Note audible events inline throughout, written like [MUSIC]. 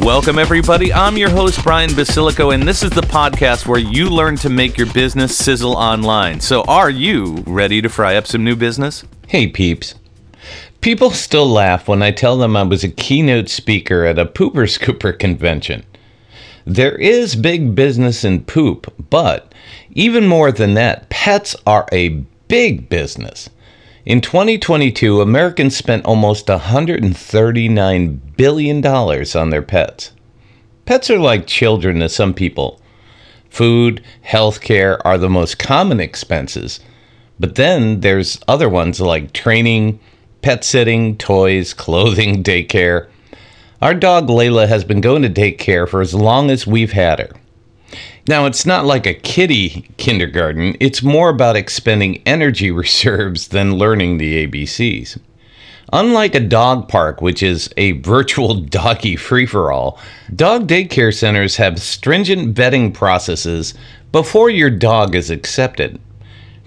Welcome, everybody. I'm your host, Brian Basilico, and this is the podcast where you learn to make your business sizzle online. So, are you ready to fry up some new business? Hey, peeps. People still laugh when I tell them I was a keynote speaker at a Pooper Scooper convention. There is big business in poop, but even more than that, pets are a big business. In 2022, Americans spent almost $139 billion on their pets. Pets are like children to some people. Food, healthcare are the most common expenses, but then there's other ones like training, pet sitting, toys, [LAUGHS] clothing, daycare. Our dog Layla has been going to daycare for as long as we've had her. Now, it's not like a kitty kindergarten, it's more about expending energy [LAUGHS] reserves than learning the ABCs. Unlike a dog park, which is a virtual [LAUGHS] doggy free for all, dog daycare centers have stringent vetting processes before your dog is accepted.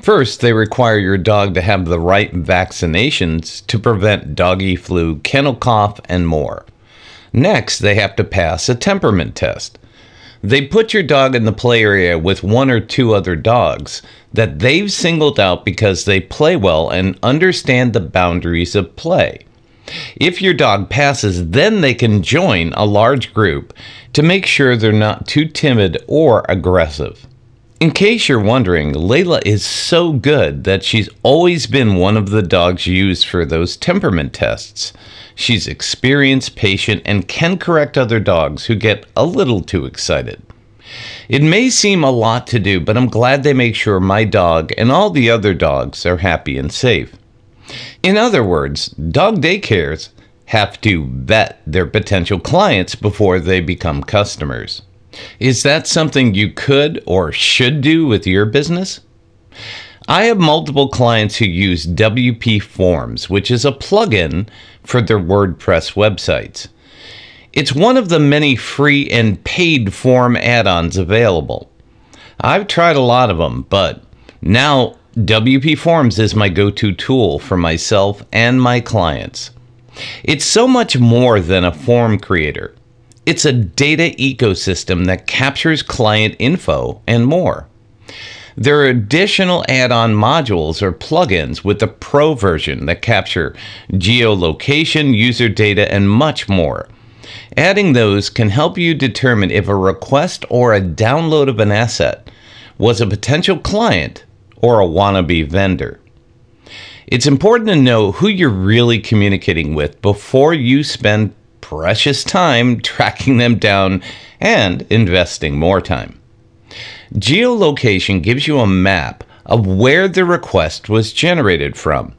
First, they require your dog to have the right vaccinations to prevent doggy flu, kennel cough, and more. Next, they have to pass a temperament test. They put your dog in the play area with one or two other dogs that they've singled out because they play well and understand the boundaries of play. If your dog passes, then they can join a large group to make sure they're not too timid or aggressive. In case you're wondering, Layla is so good that she's always been one of the dogs used for those temperament tests. She's experienced, patient, and can correct other dogs who get a little too excited. It may seem a lot to do, but I'm glad they make sure my dog and all the other dogs are happy and safe. In other words, dog daycares have to vet their potential clients before they become customers. Is that something you could or should do with your business? I have multiple clients who use WP Forms, which is a plugin for their WordPress websites. It's one of the many free and paid form add ons available. I've tried a lot of them, but now WP Forms is my go to tool for myself and my clients. It's so much more than a form creator. It's a data ecosystem that captures client info and more. There are additional add on modules or plugins with the Pro version that capture geolocation, user data, and much more. Adding those can help you determine if a request or a download of an asset was a potential client or a wannabe vendor. It's important to know who you're really communicating with before you spend precious time tracking them down and investing more time. Geolocation gives you a map of where the request was generated from.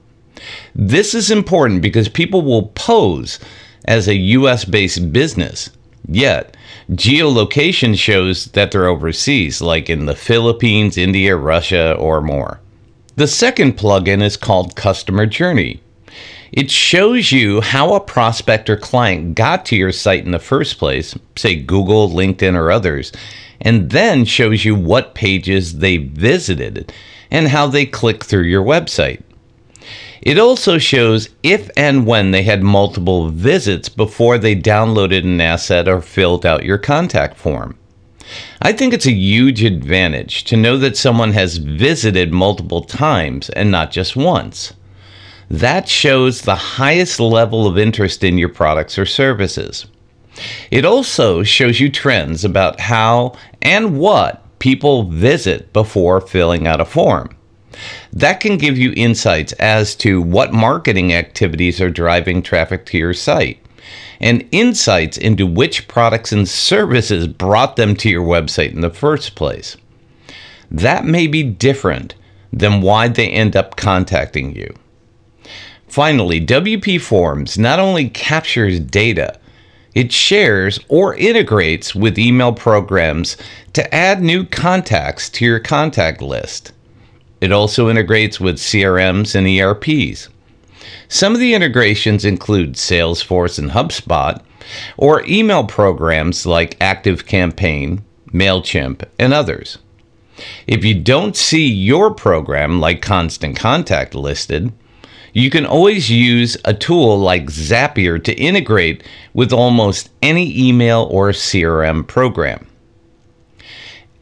This is important because people will pose as a US based business, yet, geolocation shows that they're overseas, like in the Philippines, India, Russia, or more. The second plugin is called Customer Journey. It shows you how a prospect or client got to your site in the first place, say Google, LinkedIn, or others, and then shows you what pages they visited and how they click through your website. It also shows if and when they had multiple visits before they downloaded an asset or filled out your contact form. I think it's a huge advantage to know that someone has visited multiple times and not just once. That shows the highest level of interest in your products or services. It also shows you trends about how and what people visit before filling out a form. That can give you insights as to what marketing activities are driving traffic to your site and insights into which products and services brought them to your website in the first place. That may be different than why they end up contacting you. Finally, WP Forms not only captures data, It shares or integrates with email programs to add new contacts to your contact list. It also integrates with CRMs and ERPs. Some of the integrations include Salesforce and HubSpot, or email programs like ActiveCampaign, MailChimp, and others. If you don't see your program like Constant Contact listed, you can always use a tool like Zapier to integrate with almost any email or CRM program.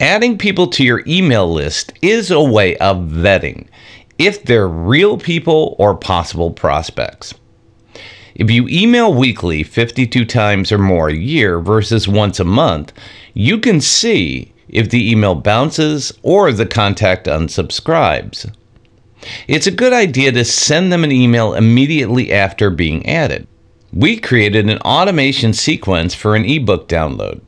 Adding people to your email list is a way of vetting if they're real people or possible prospects. If you email weekly 52 times or more a year versus once a month, you can see if the email bounces or the contact unsubscribes. It's a good idea to send them an email immediately after being added. We created an automation sequence for an ebook download.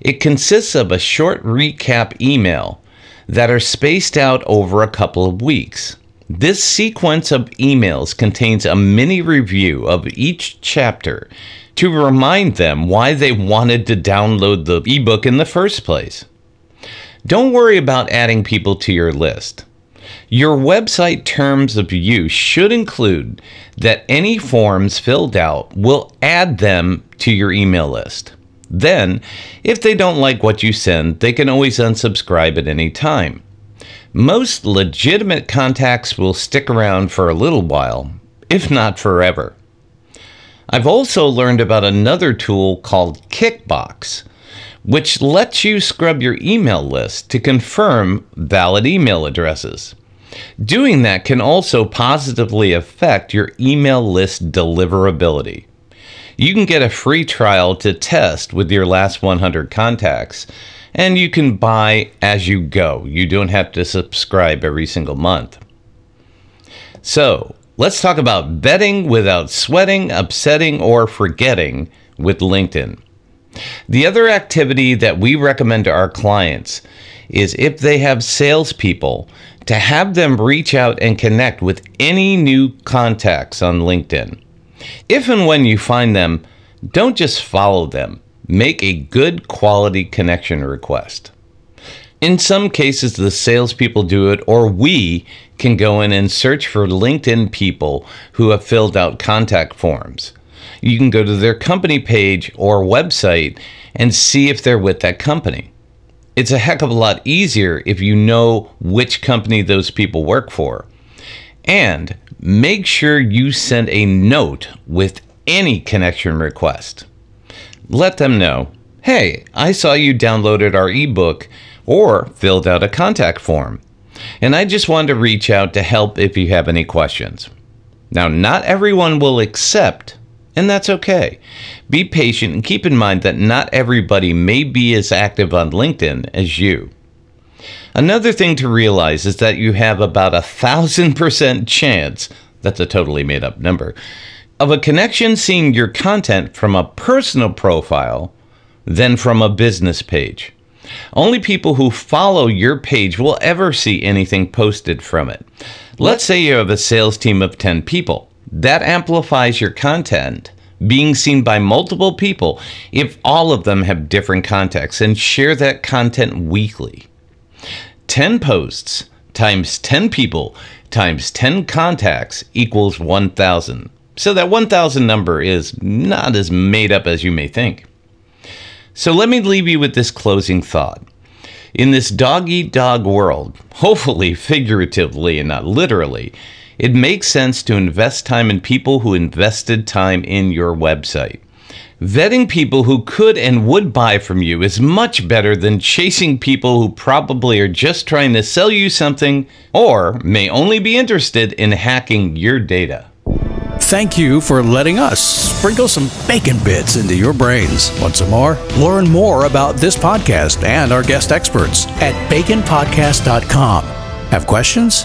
It consists of a short recap email that are spaced out over a couple of weeks. This sequence of emails contains a mini review of each chapter to remind them why they wanted to download the ebook in the first place. Don't worry about adding people to your list. Your website terms of use should include that any forms filled out will add them to your email list. Then, if they don't like what you send, they can always unsubscribe at any time. Most legitimate contacts will stick around for a little while, if not forever. I've also learned about another tool called Kickbox, which lets you scrub your email list to confirm valid email addresses. Doing that can also positively affect your email list deliverability. You can get a free trial to test with your last 100 contacts, and you can buy as you go. You don't have to subscribe every single month. So, let's talk about betting without sweating, upsetting, or forgetting with LinkedIn. The other activity that we recommend to our clients is if they have salespeople, to have them reach out and connect with any new contacts on LinkedIn. If and when you find them, don't just follow them, make a good quality connection request. In some cases, the salespeople do it, or we can go in and search for LinkedIn people who have filled out contact forms. You can go to their company page or website and see if they're with that company. It's a heck of a lot easier if you know which company those people work for. And make sure you send a note with any connection request. Let them know hey, I saw you downloaded our ebook or filled out a contact form, and I just wanted to reach out to help if you have any questions. Now, not everyone will accept, and that's okay. Be patient and keep in mind that not everybody may be as active on LinkedIn as you. Another thing to realize is that you have about a thousand percent chance, that's a totally made up number, of a connection seeing your content from a personal profile than from a business page. Only people who follow your page will ever see anything posted from it. Let's say you have a sales team of 10 people. That amplifies your content being seen by multiple people if all of them have different contexts and share that content weekly. 10 posts times 10 people times 10 contacts equals 1,000. So that 1,000 number is not as made up as you may think. So let me leave you with this closing thought. In this dog eat dog world, [LAUGHS] hopefully figuratively and not literally, it makes sense to invest time in people who invested time in your website. Vetting people who could and would buy from you is much better than chasing people who probably are just trying to sell you something or may only be interested in hacking your data. Thank you for letting us sprinkle some bacon bits into your brains. Want some more? Learn more about this podcast and our guest experts at baconpodcast.com. Have questions?